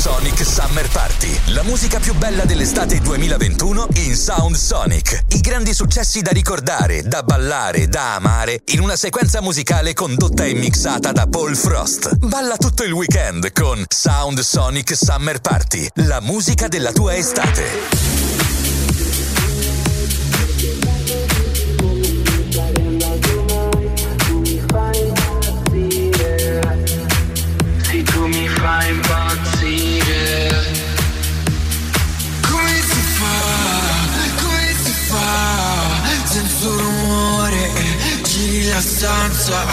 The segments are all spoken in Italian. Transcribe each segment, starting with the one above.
Sonic Summer Party. La musica più bella dell'estate 2021 in Sound Sonic. I grandi successi da ricordare, da ballare, da amare in una sequenza musicale condotta e mixata da Paul Frost. Balla tutto il weekend con Sound Sonic Summer Party. La musica della tua estate. Stanza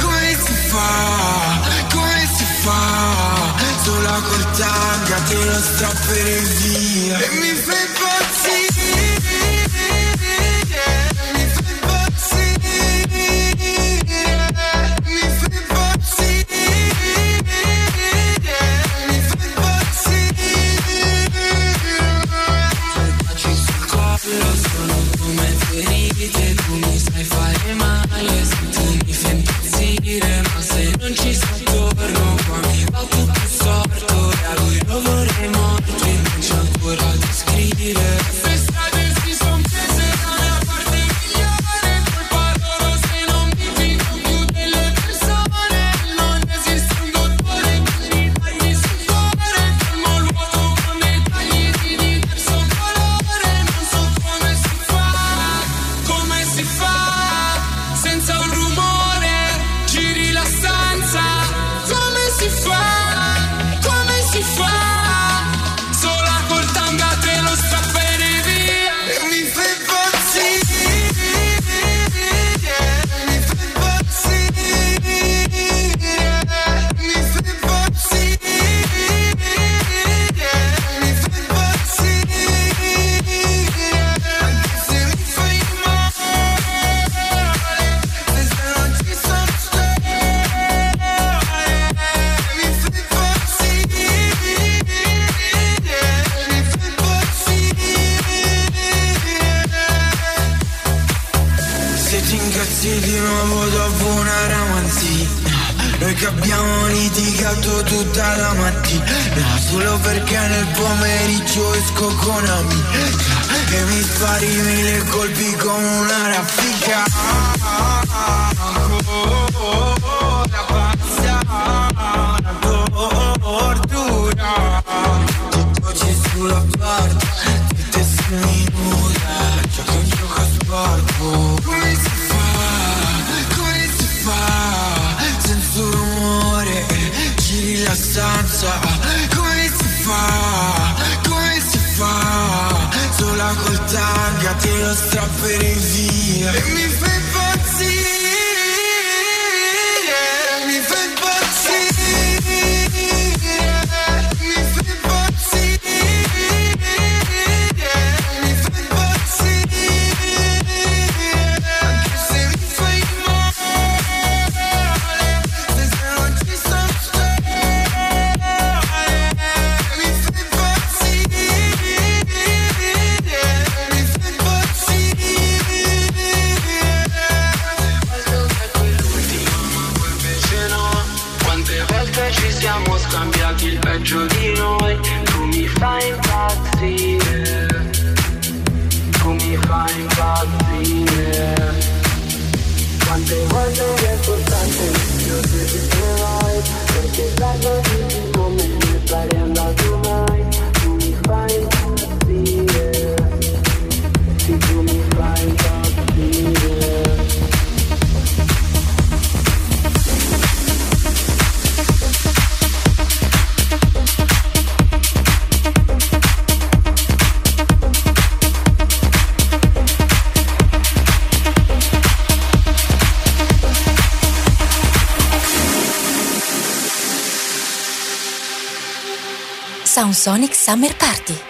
Come si fa? Come si fa? Sola col tanga te lo strapperei via E mi fai Sonic Summer Party.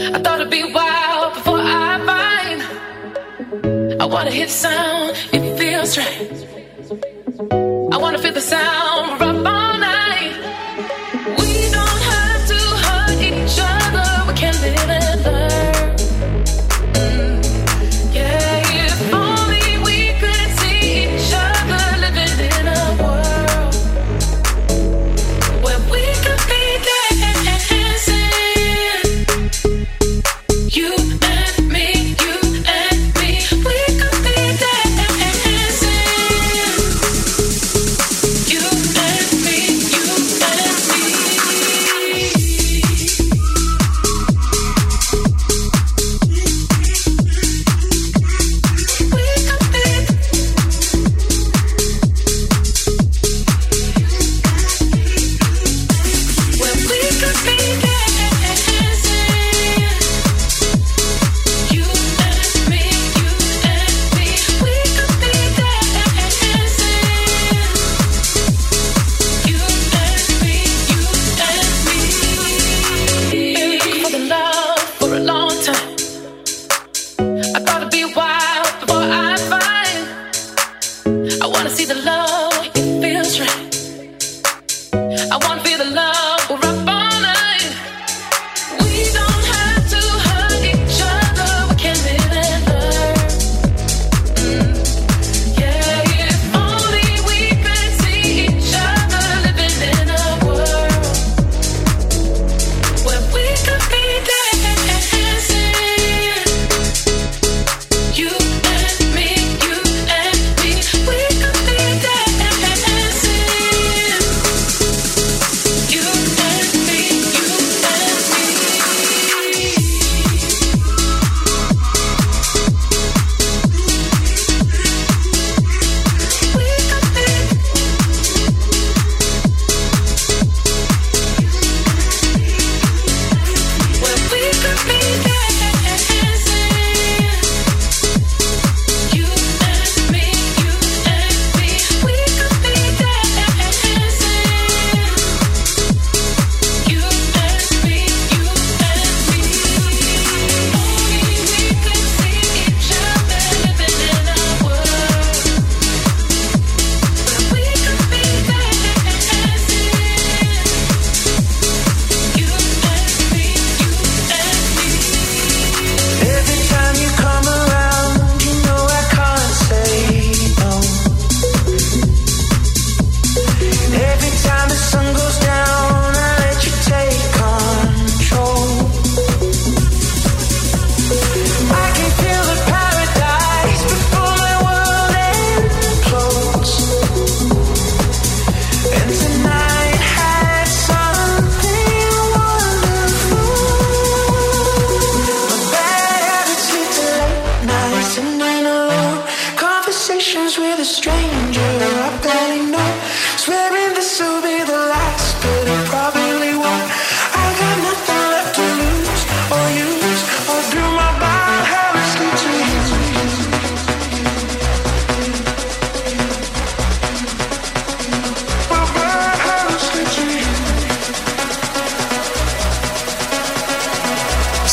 I thought it'd be wild before I find. I wanna hear the sound, it feels right. I wanna feel the sound. Right.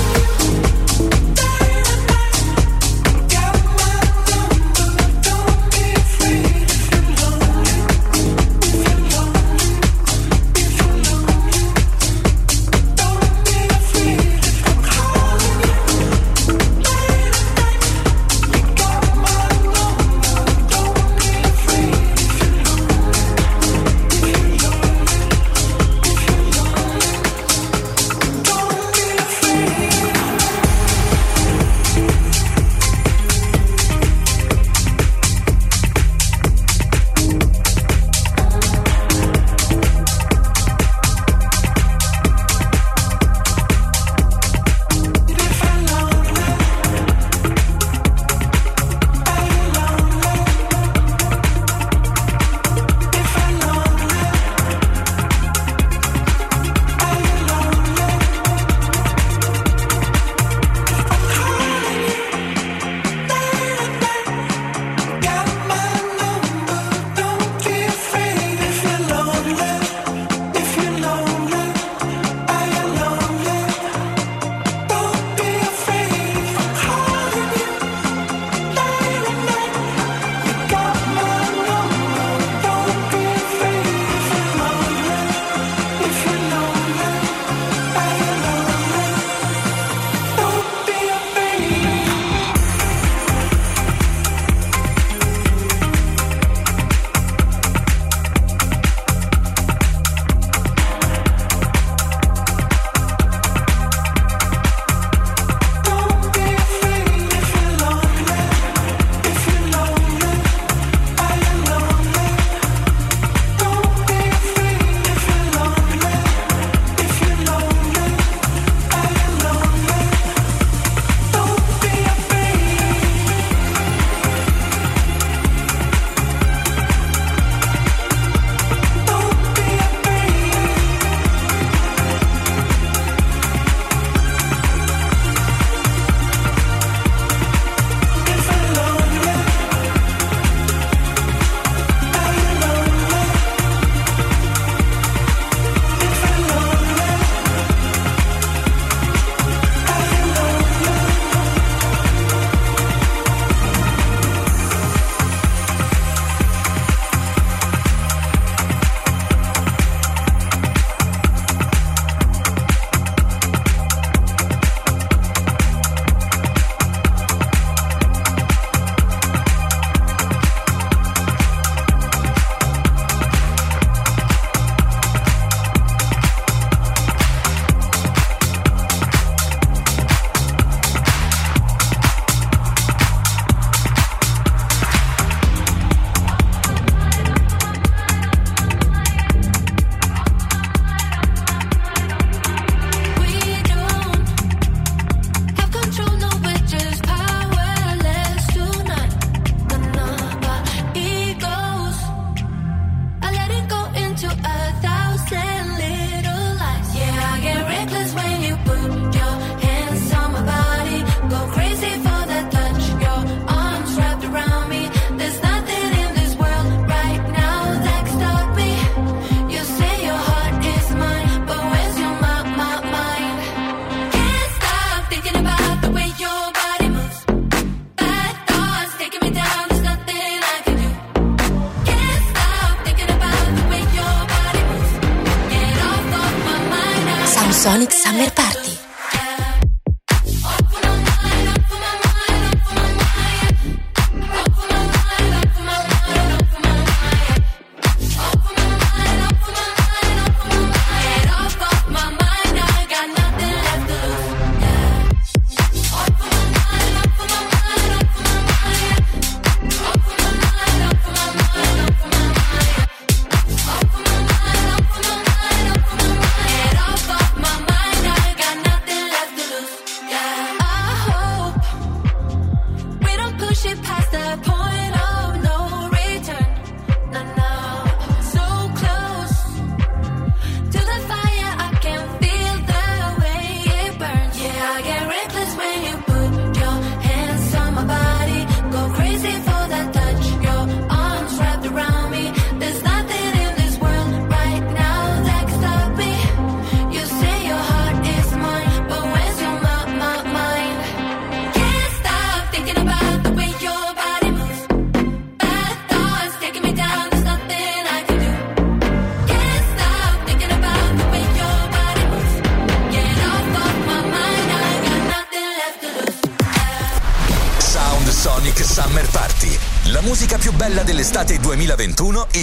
Amber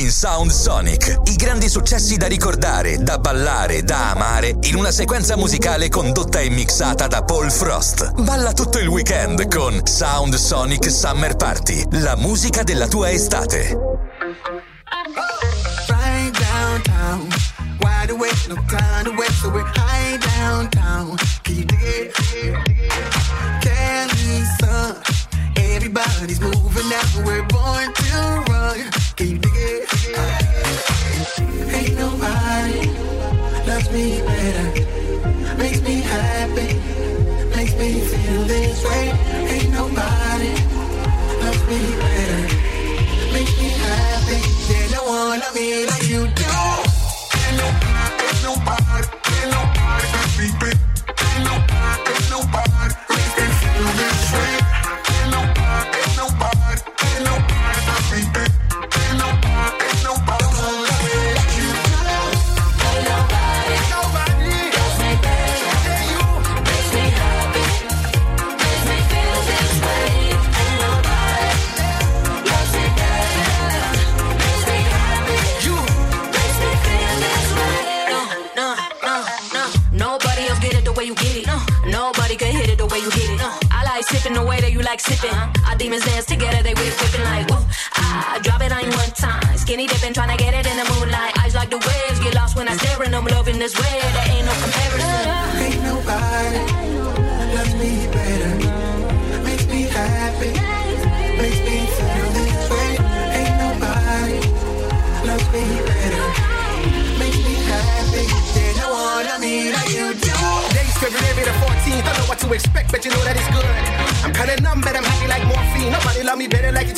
in Sound Sonic. I grandi successi da ricordare, da ballare, da amare, in una sequenza musicale condotta e mixata da Paul Frost. Balla tutto il weekend con Sound Sonic Summer Party, la musica della tua estate. Right downtown, wide awake, everybody's moving out, we're born to run. Can you? this way. Ain't nobody loves me better. Make me happy. They no one wanna like you do. is where there ain't no comparison. Ain't nobody loves me better. Makes me happy. Makes me feel this way. Ain't nobody loves me better. Makes me happy. They don't wanna me like you do. Days February the 14th. I know what to expect, but you know that it's good. I'm kinda numb, but I'm happy like morphine. Nobody love me better like you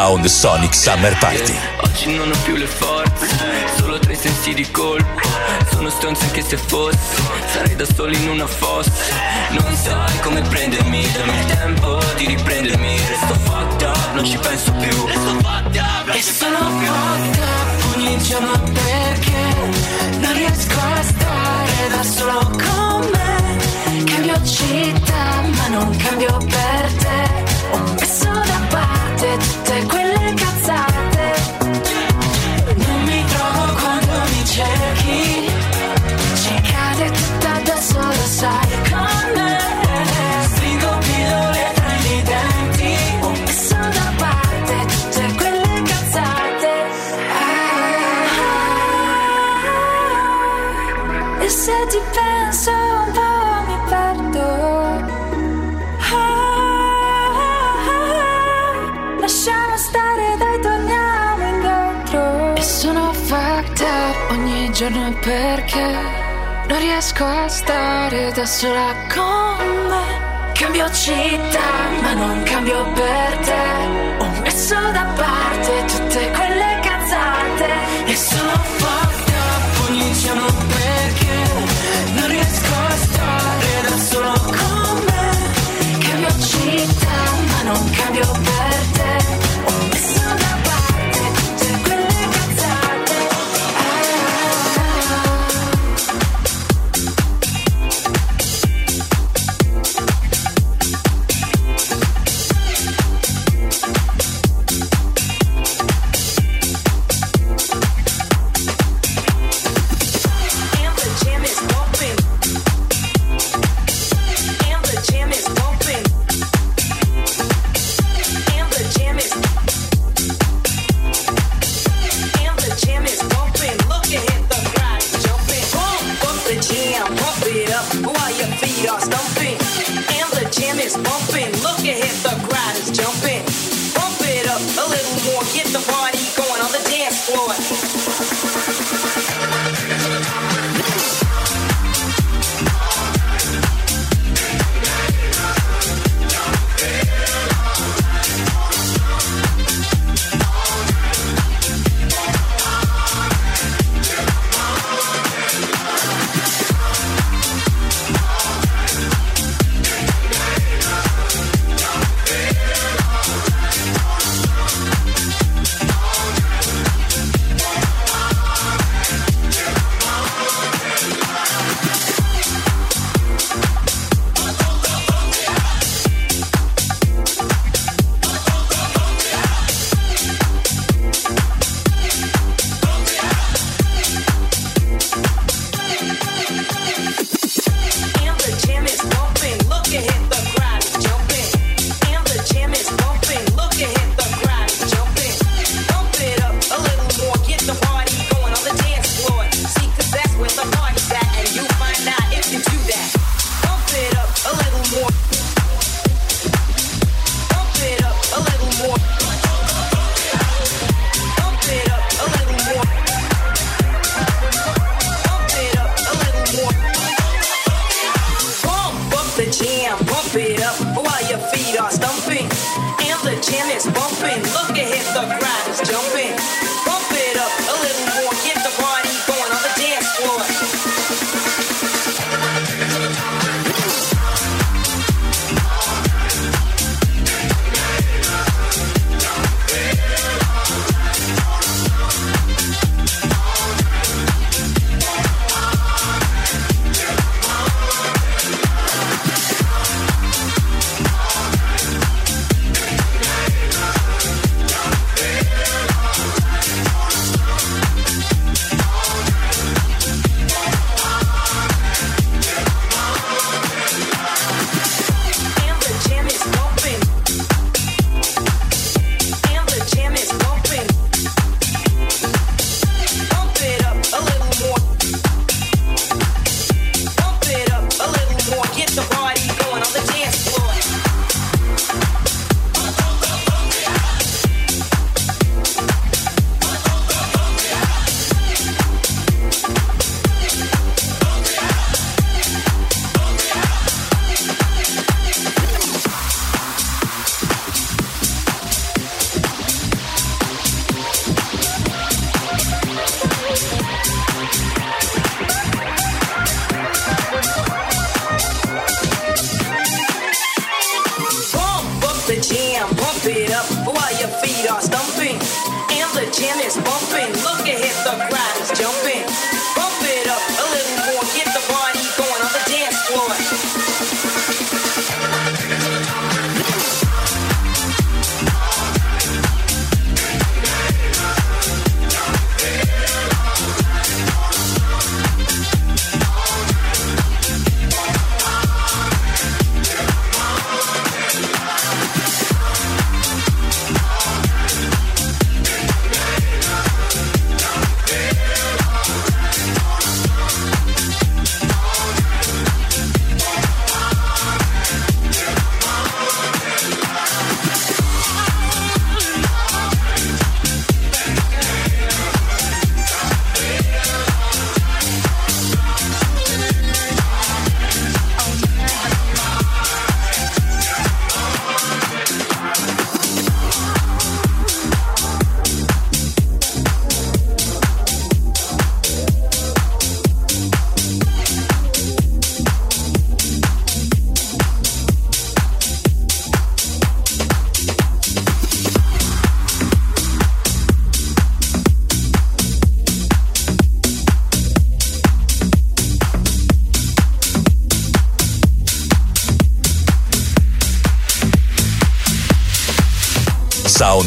Sound Sonic Summer Party. Oggi non ho più le forze, solo tre sensi di colpo. Sono stronzo anche se fossi, sarei da solo in una fossa. Non sai come prendermi, dammi il tempo di riprendermi. Resto fatta, non ci penso più. Resto fucked e sono fucked up ogni giorno perché non riesco a stare da solo con me. Cambio città, ma non cambio per te. Ho messo da parte tutte, quelle cazzate. Non mi trovo quando mi cerchi. perché non riesco a stare da sola con me. Cambio città, ma non cambio per te. Ho messo da parte tutte quelle cazzate e sono forte, ogni giorno per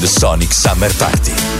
Sonic Summer Party.